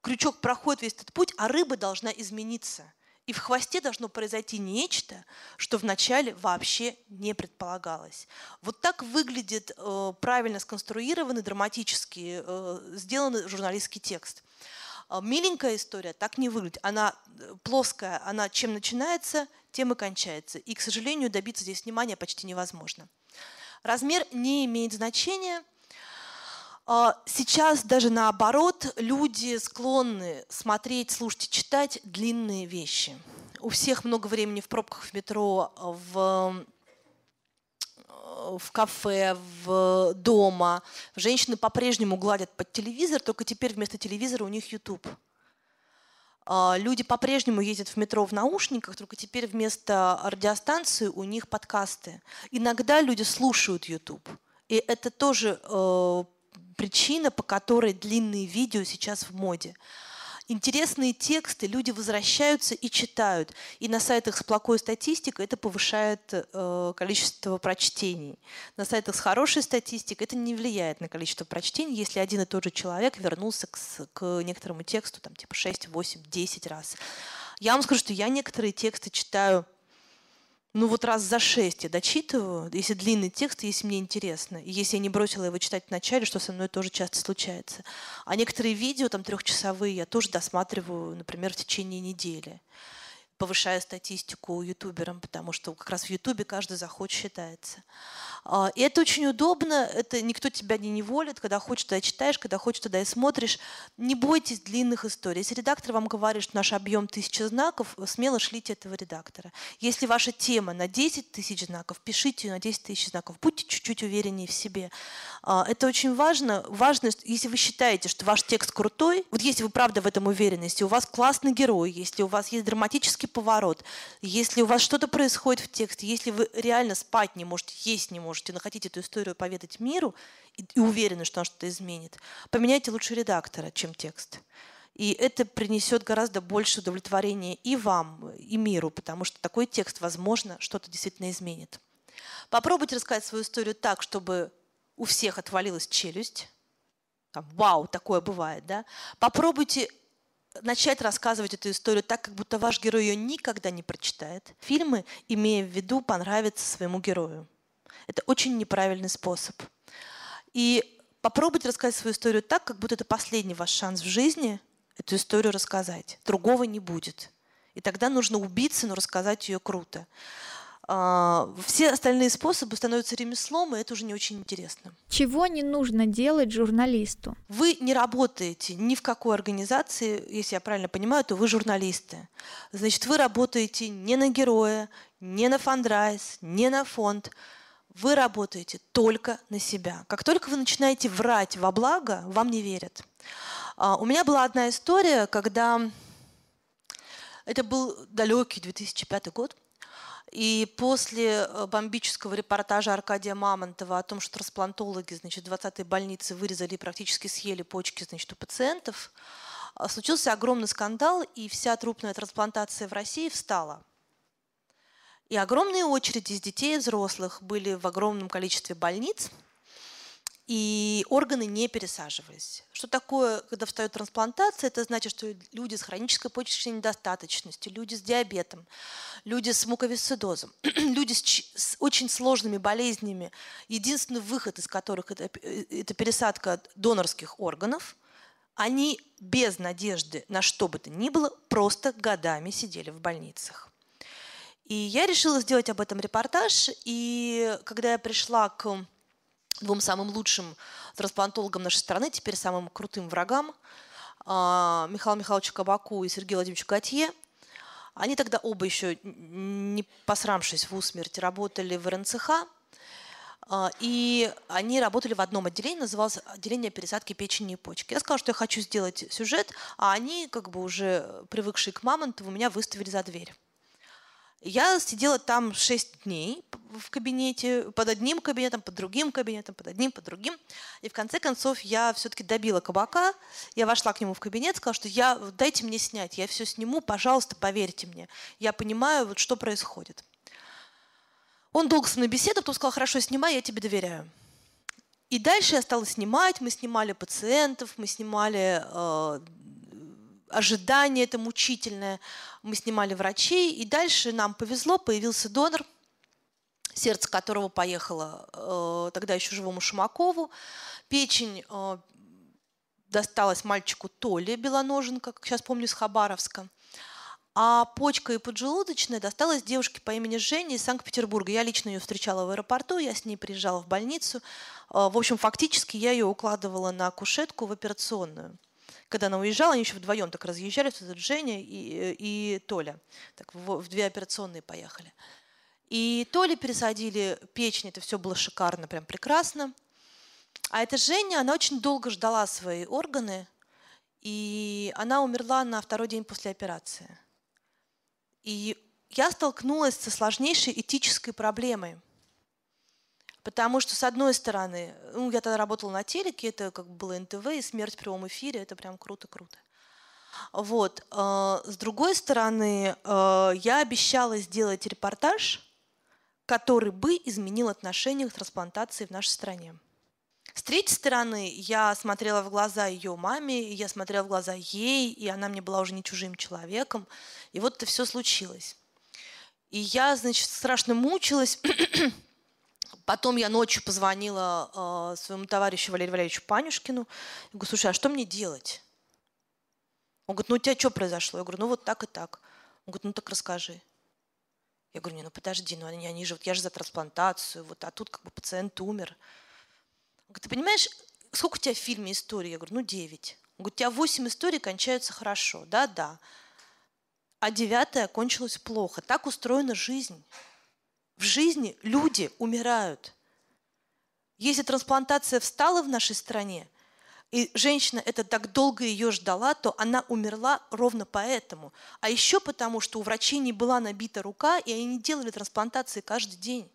крючок проходит весь этот путь, а рыба должна измениться. И в хвосте должно произойти нечто, что вначале вообще не предполагалось. Вот так выглядит э, правильно сконструированный, драматически э, сделанный журналистский текст. Э, миленькая история так не выглядит. Она э, плоская, она чем начинается, тем и кончается. И, к сожалению, добиться здесь внимания почти невозможно. Размер не имеет значения – сейчас даже наоборот, люди склонны смотреть, слушать и читать длинные вещи. У всех много времени в пробках в метро, в в кафе, в дома. Женщины по-прежнему гладят под телевизор, только теперь вместо телевизора у них YouTube. А, люди по-прежнему ездят в метро в наушниках, только теперь вместо радиостанции у них подкасты. Иногда люди слушают YouTube. И это тоже э, причина, по которой длинные видео сейчас в моде. Интересные тексты люди возвращаются и читают. И на сайтах с плохой статистикой это повышает э, количество прочтений. На сайтах с хорошей статистикой это не влияет на количество прочтений, если один и тот же человек вернулся к, к некоторому тексту там, типа 6, 8, 10 раз. Я вам скажу, что я некоторые тексты читаю ну вот раз за шесть я дочитываю, если длинный текст, если мне интересно. И если я не бросила его читать вначале, что со мной тоже часто случается. А некоторые видео, там трехчасовые, я тоже досматриваю, например, в течение недели повышая статистику ютуберам, потому что как раз в ютубе каждый заход считается. А, и это очень удобно, это никто тебя не неволит, когда хочешь, туда читаешь, когда хочешь, туда и смотришь. Не бойтесь длинных историй. Если редактор вам говорит, что наш объем тысяча знаков, смело шлите этого редактора. Если ваша тема на 10 тысяч знаков, пишите ее на 10 тысяч знаков. Будьте чуть-чуть увереннее в себе. А, это очень важно. Важно, если вы считаете, что ваш текст крутой, вот если вы правда в этом уверены, если у вас классный герой, если у вас есть драматический поворот, если у вас что-то происходит в тексте, если вы реально спать не можете, есть не можете, но хотите эту историю поведать миру и, и уверены, что она что-то изменит, поменяйте лучше редактора, чем текст. И это принесет гораздо больше удовлетворения и вам, и миру, потому что такой текст, возможно, что-то действительно изменит. Попробуйте рассказать свою историю так, чтобы у всех отвалилась челюсть. Там, вау, такое бывает, да? Попробуйте начать рассказывать эту историю так, как будто ваш герой ее никогда не прочитает. Фильмы, имея в виду, понравятся своему герою. Это очень неправильный способ. И попробуйте рассказать свою историю так, как будто это последний ваш шанс в жизни эту историю рассказать. Другого не будет. И тогда нужно убиться, но рассказать ее круто. А, все остальные способы становятся ремеслом, и это уже не очень интересно. Чего не нужно делать журналисту? Вы не работаете ни в какой организации, если я правильно понимаю, то вы журналисты. Значит, вы работаете не на героя, не на фандрайз, не на фонд. Вы работаете только на себя. Как только вы начинаете врать во благо, вам не верят. А, у меня была одна история, когда это был далекий 2005 год, и после э, бомбического репортажа Аркадия Мамонтова о том, что трансплантологи значит, в 20-й больнице вырезали и практически съели почки значит, у пациентов, а, случился огромный скандал, и вся трупная трансплантация в России встала – и огромные очереди из детей и взрослых были в огромном количестве больниц, и органы не пересаживались. Что такое, когда встает трансплантация? Это значит, что люди с хронической почечной недостаточностью, люди с диабетом, люди с муковисцидозом, люди с, с очень сложными болезнями, единственный выход из которых это, это пересадка донорских органов, они без надежды на что бы то ни было просто годами сидели в больницах. И я решила сделать об этом репортаж. И когда я пришла к двум самым лучшим трансплантологам нашей страны, теперь самым крутым врагам, а, Михаилу Михайловичу Кабаку и Сергею Владимировичу Готье, они тогда оба еще, не посрамшись в усмерть, работали в РНЦХ. А, и они работали в одном отделении, называлось отделение пересадки печени и почки. Я сказала, что я хочу сделать сюжет, а они, как бы уже привыкшие к Мамонтову, меня выставили за дверь. Я сидела там 6 дней в кабинете, под одним кабинетом, под другим кабинетом, под одним, под другим. И в конце концов я все-таки добила кабака. Я вошла к нему в кабинет, сказала, что я, дайте мне снять, я все сниму, пожалуйста, поверьте мне. Я понимаю, вот что происходит. Он долго со мной беседовал, потом сказал, хорошо, снимай, я тебе доверяю. И дальше я стала снимать, мы снимали пациентов, мы снимали э, ожидание это мучительное. Мы снимали врачей, и дальше нам повезло, появился донор, сердце которого поехало э, тогда еще живому Шумакову. Печень э, досталась мальчику Толе Белоноженко, как сейчас помню, из Хабаровска. А почка и поджелудочная досталась девушке по имени Женя из Санкт-Петербурга. Я лично ее встречала в аэропорту, я с ней приезжала в больницу. Э, в общем, фактически я ее укладывала на кушетку в операционную когда она уезжала, они еще вдвоем так разъезжались, вот Женя и, и Толя. Так в, в две операционные поехали. И Толе пересадили печень, это все было шикарно, прям прекрасно. А эта Женя, она очень долго ждала свои органы, и она умерла на второй день после операции. И я столкнулась со сложнейшей этической проблемой – Потому что, с одной стороны, ну, я тогда работала на телеке, это как бы было НТВ, и смерть в прямом эфире, это прям круто-круто. Вот. Э, с другой стороны, э, я обещала сделать репортаж, который бы изменил отношение к трансплантации в нашей стране. С третьей стороны, я смотрела в глаза ее маме, я смотрела в глаза ей, и она мне была уже не чужим человеком. И вот это все случилось. И я, значит, страшно мучилась, Потом я ночью позвонила э, своему товарищу Валерию Валерьевичу Панюшкину. Я говорю, слушай, а что мне делать? Он говорит, ну у тебя что произошло? Я говорю, ну вот так и так. Он говорит, ну так расскажи. Я говорю, не, ну подожди, ну они, они же, вот я же за трансплантацию, вот, а тут как бы пациент умер. Он говорит, ты понимаешь, сколько у тебя в фильме историй? Я говорю, ну девять. Он говорит, у тебя восемь историй кончаются хорошо. Да, да. А девятая кончилась плохо. Так устроена жизнь. В жизни люди умирают. Если трансплантация встала в нашей стране, и женщина это так долго ее ждала, то она умерла ровно поэтому. А еще потому, что у врачей не была набита рука, и они не делали трансплантации каждый день.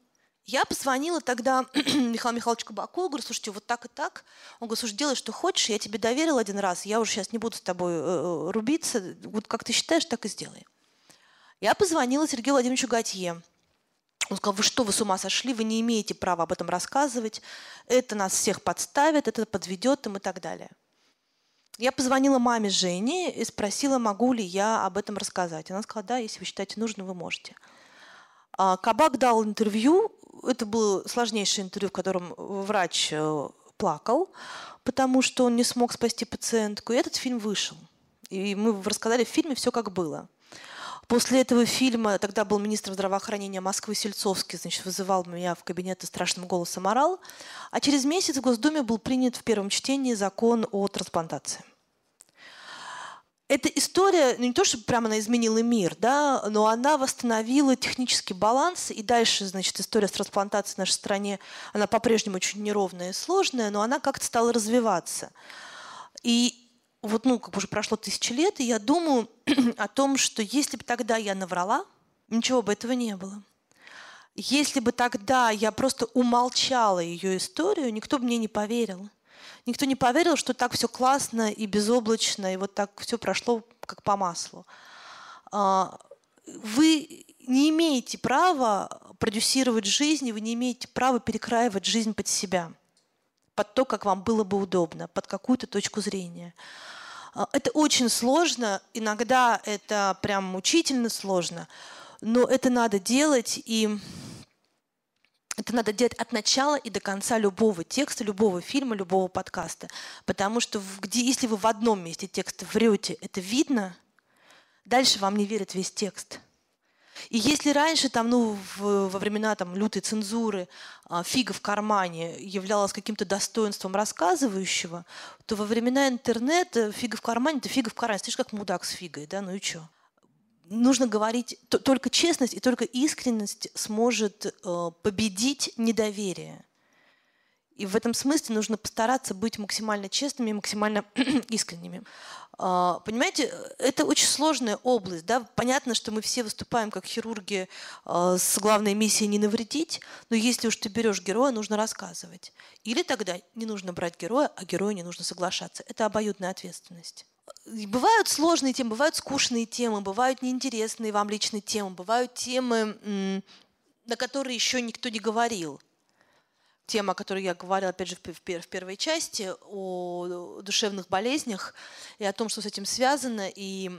Я позвонила тогда Михаилу Михайловичу Кабаку, говорю, слушайте, вот так и так. Он говорит, слушай, делай, что хочешь, я тебе доверил один раз, я уже сейчас не буду с тобой э, э рубиться, вот как ты считаешь, так и сделай. Я позвонила Сергею Владимировичу Готье, он сказал, вы что, вы с ума сошли, вы не имеете права об этом рассказывать, это нас всех подставит, это подведет им и так далее. Я позвонила маме Жени и спросила, могу ли я об этом рассказать. Она сказала, да, если вы считаете нужным, вы можете. А, Кабак дал интервью, это было сложнейшее интервью, в котором врач э, плакал, потому что он не смог спасти пациентку. И этот фильм вышел. И мы рассказали в фильме все, как было. После этого фильма, тогда был министр здравоохранения Москвы Сельцовский, значит, вызывал меня в кабинет и страшным голосом орал. А через месяц в Госдуме был принят в первом чтении закон о трансплантации. Эта история, ну не то, чтобы прямо она изменила мир, да, но она восстановила технический баланс, и дальше, значит, история с трансплантацией в нашей стране, она по-прежнему очень неровная и сложная, но она как-то стала развиваться. И вот, ну, как бы уже прошло тысячи лет, и я думаю о том, что если бы тогда я наврала, ничего бы этого не было. Если бы тогда я просто умолчала ее историю, никто бы мне не поверил. Никто не поверил, что так все классно и безоблачно, и вот так все прошло как по маслу. А, вы не имеете права продюсировать жизнь, вы не имеете права перекраивать жизнь под себя, под то, как вам было бы удобно, под какую-то точку зрения. А, это очень сложно, иногда это прям мучительно сложно, но это надо делать, и это надо делать от начала и до конца любого текста, любого фильма, любого подкаста. Потому что где, если вы в одном месте текста врете, это видно, дальше вам не верит весь текст – и если раньше, там, ну, в, во времена там, лютой цензуры а, фига в кармане являлась каким-то достоинством рассказывающего, то во времена интернета фига в кармане – это фига в кармане. Ты как мудак с фигой, да, ну и что? Нужно говорить, только честность и только искренность сможет э, победить недоверие. И в этом смысле нужно постараться быть максимально честными максимально искренними. А, понимаете, это очень сложная область. Да? Понятно, что мы все выступаем как хирурги а, с главной миссией не навредить, но если уж ты берешь героя, нужно рассказывать. Или тогда не нужно брать героя, а герою не нужно соглашаться. Это обоюдная ответственность. Бывают сложные темы, бывают скучные темы, бывают неинтересные вам личные темы, бывают темы, на которые еще никто не говорил тема, о которой я говорила, опять же, в первой части, о душевных болезнях и о том, что с этим связано, и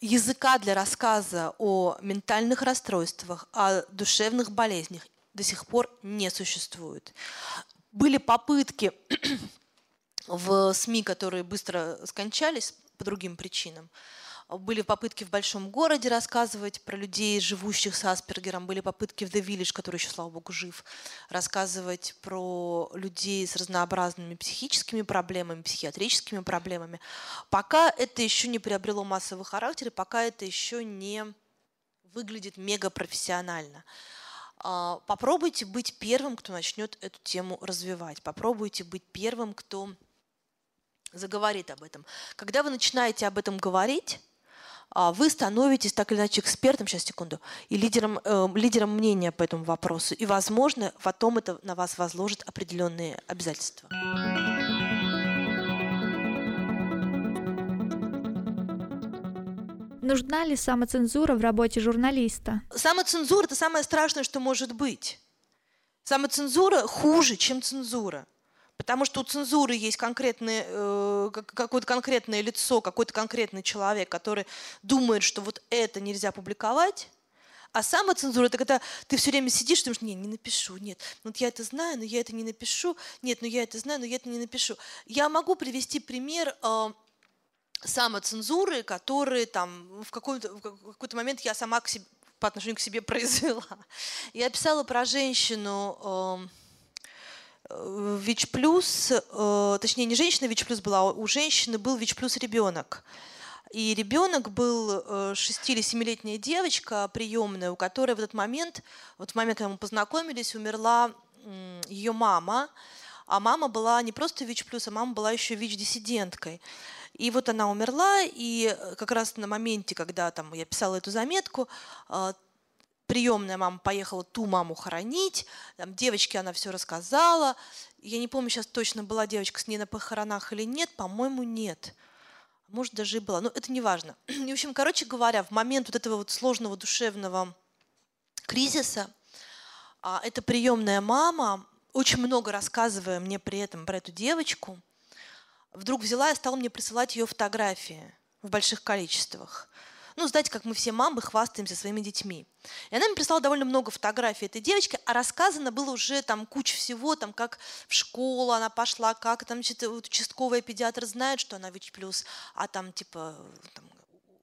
языка для рассказа о ментальных расстройствах, о душевных болезнях до сих пор не существует. Были попытки в СМИ, которые быстро скончались по другим причинам, были попытки в большом городе рассказывать про людей, живущих с Аспергером. Были попытки в The Village, который еще, слава богу, жив, рассказывать про людей с разнообразными психическими проблемами, психиатрическими проблемами. Пока это еще не приобрело массовый характер, и пока это еще не выглядит мега профессионально. А, попробуйте быть первым, кто начнет эту тему развивать. Попробуйте быть первым, кто заговорит об этом. Когда вы начинаете об этом говорить, а, вы становитесь так или иначе экспертом, сейчас секунду, и лидером, э, лидером мнения по этому вопросу. И, возможно, потом это на вас возложит определенные обязательства. Нужна ли самоцензура в работе журналиста? Самоцензура – это самое страшное, что может быть. Самоцензура хуже, чем цензура. Потому что у цензуры есть конкретное, э, какое-то конкретное лицо, какой-то конкретный человек, который думает, что вот это нельзя публиковать. А самоцензура – это когда ты все время сидишь и думаешь, не, не напишу, нет, вот я это знаю, но я это не напишу, нет, ну я это знаю, но я это не напишу. Я могу привести пример э, самоцензуры, которые там в какой-то, какой-то момент я сама к себе, по отношению к себе произвела. Я писала про женщину, э, ВИЧ плюс, э, точнее не женщина ВИЧ плюс была, а у женщины был ВИЧ плюс ребенок. И ребенок был 6 э, или 7-летняя девочка приемная, у которой в этот момент, вот в момент, когда мы познакомились, умерла ее мама. А мама была не просто ВИЧ плюс, а мама была еще ВИЧ-диссиденткой. И вот она умерла, и как раз на моменте, когда там, я писала эту заметку, э, приемная мама поехала ту маму хоронить, там, девочке она все рассказала. Я не помню сейчас точно, была девочка с ней на похоронах или нет, по-моему, нет. Может, даже и была, но это не важно. И, в общем, короче говоря, в момент вот этого вот сложного душевного кризиса, а, эта приемная мама, очень много рассказывая мне при этом про эту девочку, вдруг взяла и стала мне присылать ее фотографии в больших количествах. Ну, знаете, как мы все мамы хвастаемся своими детьми. И она мне прислала довольно много фотографий этой девочки, а рассказано было уже там куча всего, там как в школу она пошла, как там значит, участковый педиатр знает, что она ВИЧ+, а там типа там,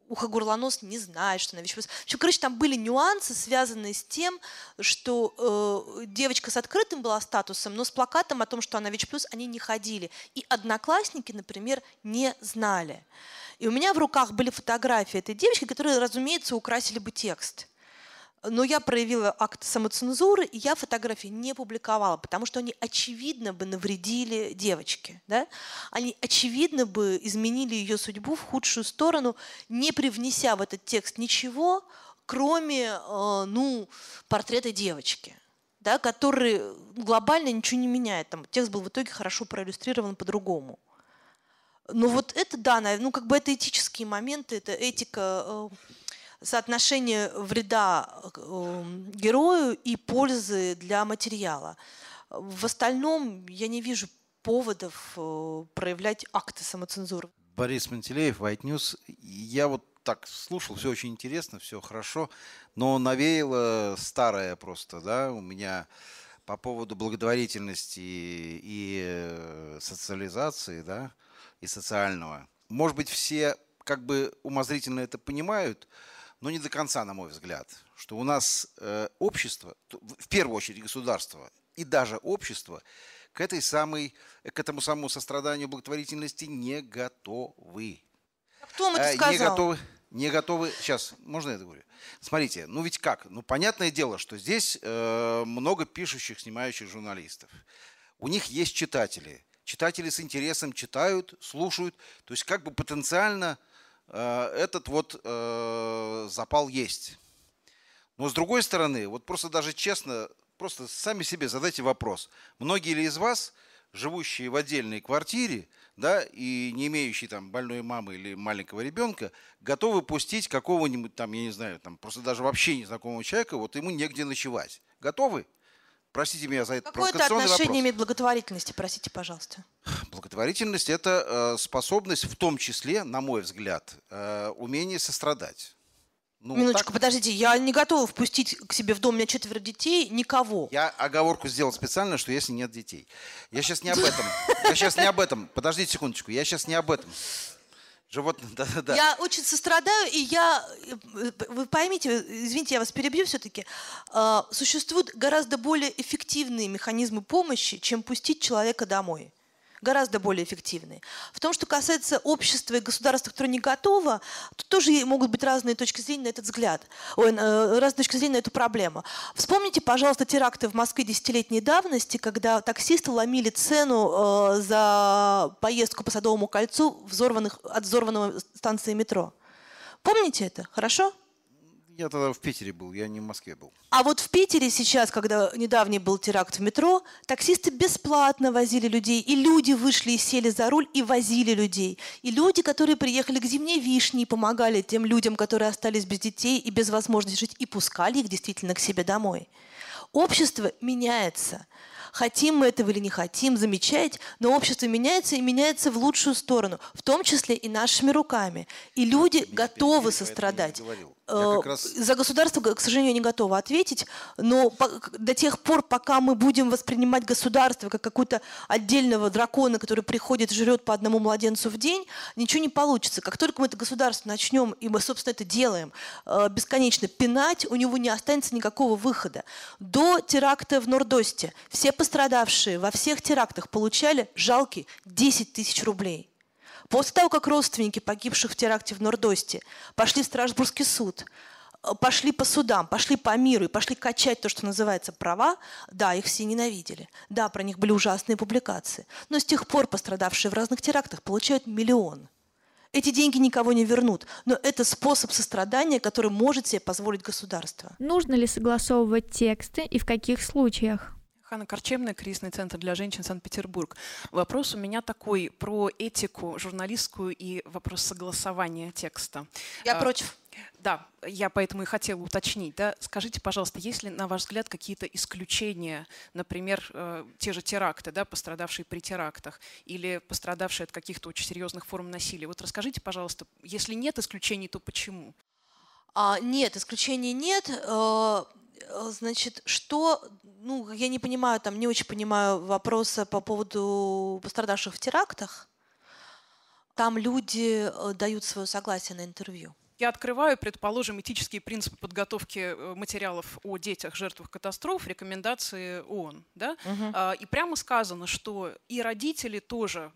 ухо-горлонос не знает, что она ВИЧ+. В короче, там были нюансы, связанные с тем, что э, девочка с открытым была статусом, но с плакатом о том, что она ВИЧ+, они не ходили. И одноклассники, например, не знали. И у меня в руках были фотографии этой девочки, которые, разумеется, украсили бы текст. Но я проявила акт самоцензуры, и я фотографии не публиковала, потому что они очевидно бы навредили девочке. Да? Они очевидно бы изменили ее судьбу в худшую сторону, не привнеся в этот текст ничего, кроме э, ну, портрета девочки да, который глобально ничего не меняет. Там текст был в итоге хорошо проиллюстрирован по-другому. Но вот это, да, ну как бы это этические моменты, это этика э, соотношение вреда э, герою и пользы для материала. В остальном я не вижу поводов э, проявлять акты самоцензуры. Борис Мантелеев, White News. Я вот так слушал, все очень интересно, все хорошо, но навеяло старое просто, да, у меня по поводу благотворительности и социализации, да, и социального. Может быть, все как бы умозрительно это понимают, но не до конца, на мой взгляд, что у нас э, общество, в первую очередь государство и даже общество к этой самой, к этому самому состраданию благотворительности не готовы. А кто вам это сказал? Не готовы, не готовы. Сейчас, можно я это говорю? Смотрите, ну ведь как? Ну понятное дело, что здесь э, много пишущих, снимающих журналистов. у них есть читатели. Читатели с интересом читают, слушают. То есть как бы потенциально э, этот вот э, запал есть. Но с другой стороны, вот просто даже честно, просто сами себе задайте вопрос. Многие ли из вас, живущие в отдельной квартире, да, и не имеющие там больной мамы или маленького ребенка, готовы пустить какого-нибудь там, я не знаю, там просто даже вообще незнакомого человека, вот ему негде ночевать. Готовы? Простите меня за это Какое это отношение вопрос. имеет благотворительности, простите, пожалуйста? Благотворительность – это э, способность, в том числе, на мой взгляд, э, умение сострадать. Ну, Минуточку, так... подождите, я не готова впустить к себе в дом, у меня четверо детей, никого. Я оговорку сделал специально, что если нет детей. Я сейчас не об этом. Я сейчас не об этом. Подождите секундочку, я сейчас не об этом. Животные, да, да, да. Я очень сострадаю, и я, вы поймите, извините, я вас перебью все-таки, а, существуют гораздо более эффективные механизмы помощи, чем пустить человека домой гораздо более эффективные. В том, что касается общества и государства, которое не готово, тут тоже могут быть разные точки зрения на этот взгляд, ой, э, разные точки зрения на эту проблему. Вспомните, пожалуйста, теракты в Москве десятилетней давности, когда таксисты ломили цену э, за поездку по Садовому кольцу взорванных, от взорванного станции метро. Помните это? Хорошо? Я тогда в Питере был, я не в Москве был. А вот в Питере сейчас, когда недавний был теракт в метро, таксисты бесплатно возили людей, и люди вышли и сели за руль и возили людей. И люди, которые приехали к зимней вишне и помогали тем людям, которые остались без детей и без возможности жить, и пускали их действительно к себе домой. Общество меняется. Хотим мы этого или не хотим, замечать, но общество меняется и меняется в лучшую сторону, в том числе и нашими руками. И люди готовы сострадать. Э, раз... За государство, к сожалению, не готова ответить, но до тех пор, пока мы будем воспринимать государство как какого-то отдельного дракона, который приходит и жрет по одному младенцу в день, ничего не получится. Как только мы это государство начнем, и мы, собственно, это делаем, э, бесконечно пинать, у него не останется никакого выхода. До теракта в Нордосте все пострадавшие во всех терактах получали жалкие 10 тысяч рублей. После того, как родственники погибших в теракте в Нордосте пошли в Страсбургский суд, э, пошли по судам, пошли по миру и пошли качать то, что называется права, да, их все ненавидели. Да, про них были ужасные публикации. Но с тех пор пострадавшие в разных терактах получают миллион. Эти деньги никого не вернут, но это способ сострадания, который может себе позволить государство. Нужно ли согласовывать тексты и в каких случаях? Ханна Корчемная, кризисный центр для женщин Санкт-Петербург. Вопрос у меня такой про этику журналистскую и вопрос согласования текста. Я а, против. Да, я поэтому и хотела уточнить. Да? Скажите, пожалуйста, есть ли, на ваш взгляд, какие-то исключения, например, э, те же теракты, да, пострадавшие при терактах, или пострадавшие от каких-то очень серьезных форм насилия? Вот расскажите, пожалуйста, если нет исключений, то почему? А, нет, исключений нет. Э, Э, значит, что, ну, я не понимаю, там не очень понимаю вопроса по поводу пострадавших в терактах. Там люди э, дают свое согласие на интервью. Я открываю, предположим, этические принципы подготовки э, материалов о детях, жертвах катастроф, рекомендации ООН. Да? Угу. И прямо сказано, что и родители тоже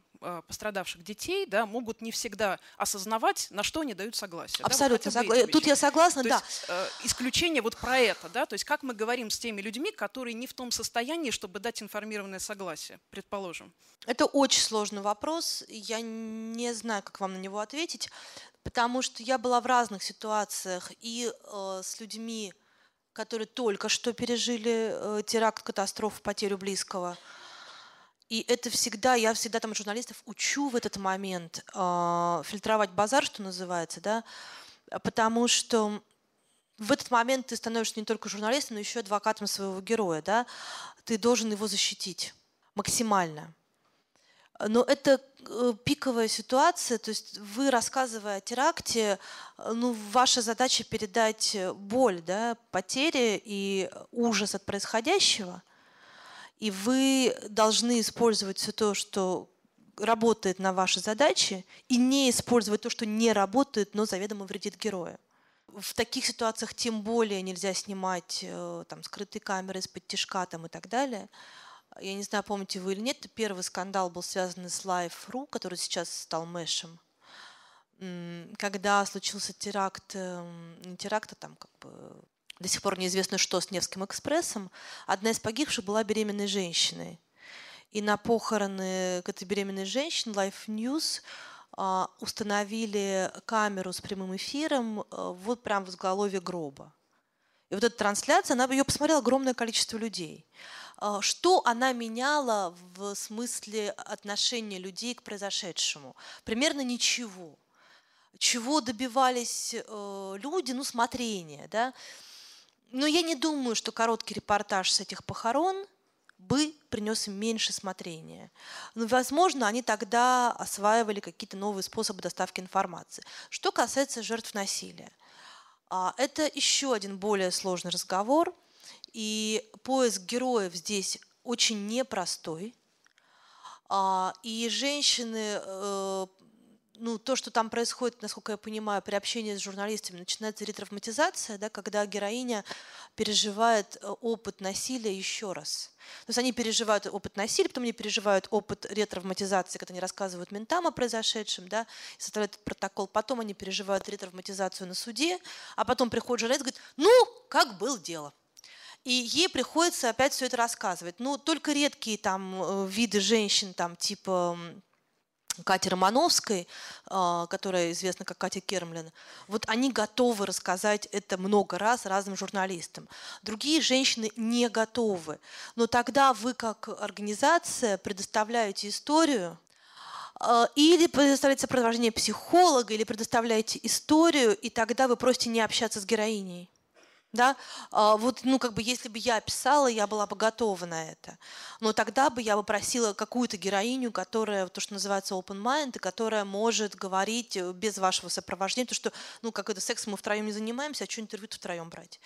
пострадавших детей да, могут не всегда осознавать, на что они дают согласие. Абсолютно. Да, вот Тут я согласна, то да. Есть, э, исключение вот про это, да, то есть как мы говорим с теми людьми, которые не в том состоянии, чтобы дать информированное согласие, предположим. Это очень сложный вопрос, я не знаю, как вам на него ответить, потому что я была в разных ситуациях и э, с людьми, которые только что пережили э, теракт, катастрофу, потерю близкого, и это всегда, я всегда там журналистов учу в этот момент э, фильтровать базар, что называется, да, потому что в этот момент ты становишься не только журналистом, но еще адвокатом своего героя, да, ты должен его защитить максимально. Но это э, пиковая ситуация, то есть вы, рассказывая о теракте, ну, ваша задача передать боль, да, потери и ужас от происходящего – и вы должны использовать все то, что работает на ваши задачи, и не использовать то, что не работает, но заведомо вредит герою. В таких ситуациях тем более нельзя снимать э, там, скрытые камеры из-под тяжка там, и так далее. Я не знаю, помните вы или нет, первый скандал был связан с Life.ru, который сейчас стал мэшем. Когда случился теракт, эм, не теракт, а там как бы до сих пор неизвестно, что с Невским экспрессом, одна из погибших была беременной женщиной. И на похороны к этой беременной женщине Life News а, установили камеру с прямым эфиром а, вот прям в изголовье гроба. И вот эта трансляция, она ее посмотрела огромное количество людей. А, что она меняла в смысле отношения людей к произошедшему? Примерно ничего. Чего добивались э, люди? Ну, смотрение, да. Но я не думаю, что короткий репортаж с этих похорон бы принес им меньше смотрения. Но, возможно, они тогда осваивали какие-то новые способы доставки информации. Что касается жертв насилия, а, это еще один более сложный разговор, и поиск героев здесь очень непростой. А, и женщины э, ну, то, что там происходит, насколько я понимаю, при общении с журналистами, начинается ретравматизация, да, когда героиня переживает э, опыт насилия еще раз. То есть они переживают опыт насилия, потом они переживают опыт ретравматизации, когда они рассказывают ментам о произошедшем, да, и составляют протокол. Потом они переживают ретравматизацию на суде, а потом приходит журналист и говорит, ну, как было дело. И ей приходится опять все это рассказывать. Ну, только редкие там э, виды женщин, там, типа Кати Романовской, а, которая известна как Катя Кермлин, вот они готовы рассказать это много раз разным журналистам. Другие женщины не готовы. Но тогда вы как организация предоставляете историю, а, или предоставляете сопровождение психолога, или предоставляете историю, и тогда вы просите не общаться с героиней да, а, вот, ну, как бы, если бы я писала, я была бы готова на это. Но тогда бы я попросила какую-то героиню, которая, то, что называется open mind, и которая может говорить э, без вашего сопровождения, то, что, ну, как это, сексом мы втроем не занимаемся, а что интервью втроем брать?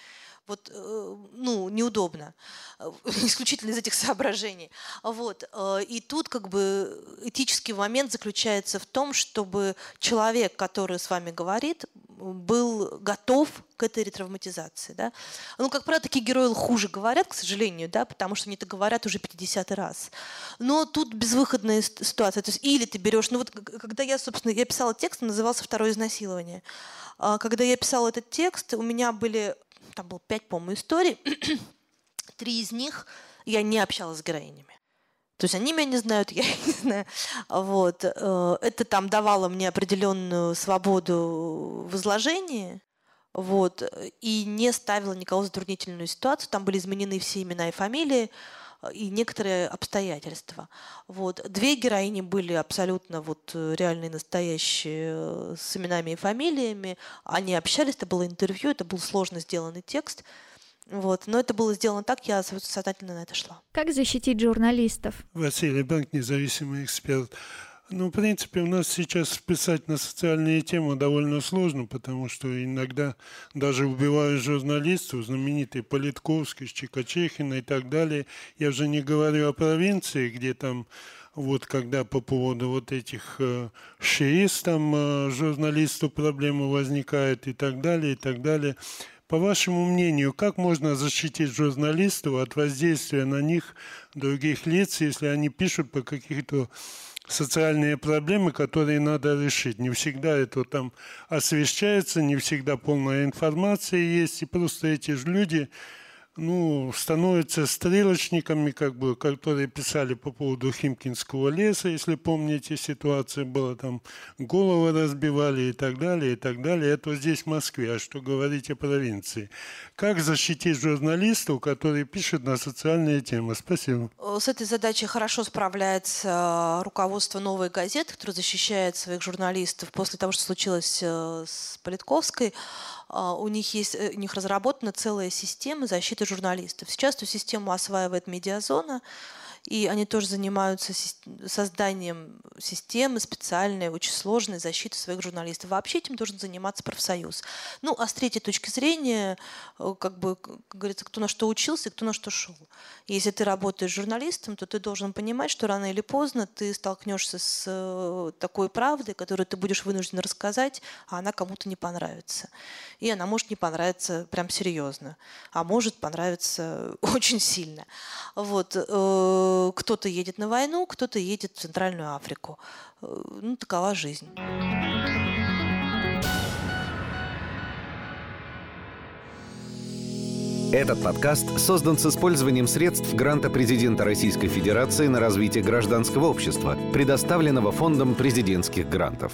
вот, э, ну, неудобно, э, исключительно из этих соображений. Вот. И тут как бы этический момент заключается в том, чтобы человек, который с вами говорит, был готов к этой ретравматизации. Да? Ну, как правило, такие герои хуже говорят, к сожалению, да, потому что они это говорят уже 50 раз. Но тут безвыходная ситуация. То есть или ты берешь... Ну вот когда я, собственно, я писала текст, он назывался «Второе изнасилование». А когда я писала этот текст, у меня были там было пять, по-моему, историй. Три из них я не общалась с героинями. То есть они меня не знают, я их не знаю. Вот. Э, это там давало мне определенную свободу в изложении. Вот. И не ставило никого в затруднительную ситуацию. Там были изменены все имена и фамилии и некоторые обстоятельства. Вот. Две героини были абсолютно вот реальные, настоящие, э, с именами и фамилиями. Они общались, это было интервью, это был сложно сделанный текст. Вот. Но это было сделано так, я сознательно на это шла. Как защитить журналистов? Василий Банк, независимый эксперт. Ну, в принципе, у нас сейчас писать на социальные темы довольно сложно, потому что иногда даже убивают журналистов, знаменитый Политковский, Чикачехина и так далее. Я уже не говорю о провинции, где там вот когда по поводу вот этих э, шиист там э, журналисту проблемы возникают и так далее, и так далее. По вашему мнению, как можно защитить журналистов от воздействия на них других лиц, если они пишут по каких-то социальные проблемы, которые надо решить. Не всегда это там освещается, не всегда полная информация есть, и просто эти же люди ну, становятся стрелочниками, как бы, которые писали по поводу Химкинского леса, если помните, ситуация была там, головы разбивали и так далее, и так далее. Это вот здесь в Москве, а что говорить о провинции? Как защитить журналистов, которые пишут на социальные темы? Спасибо. С этой задачей хорошо справляется руководство «Новой газеты», которое защищает своих журналистов после того, что случилось э, с Политковской. А, у них есть, э, у них разработана целая система защиты журналистов. Сейчас эту систему осваивает медиазона, и они тоже занимаются созданием системы специальной, очень сложной защиты своих журналистов. Вообще этим должен заниматься профсоюз. Ну, а с третьей точки зрения, э, как бы, как говорится, кто на что учился, кто на что шел. Если ты работаешь журналистом, то ты должен понимать, что рано или поздно ты столкнешься с э, такой правдой, которую ты будешь вынужден рассказать, а она кому-то не понравится. И она может не понравиться прям серьезно, а может понравиться очень сильно. Вот э, кто-то едет на войну, кто-то едет в Центральную Африку. Э, ну, такова жизнь. Этот подкаст создан с использованием средств гранта президента Российской Федерации на развитие гражданского общества, предоставленного Фондом президентских грантов.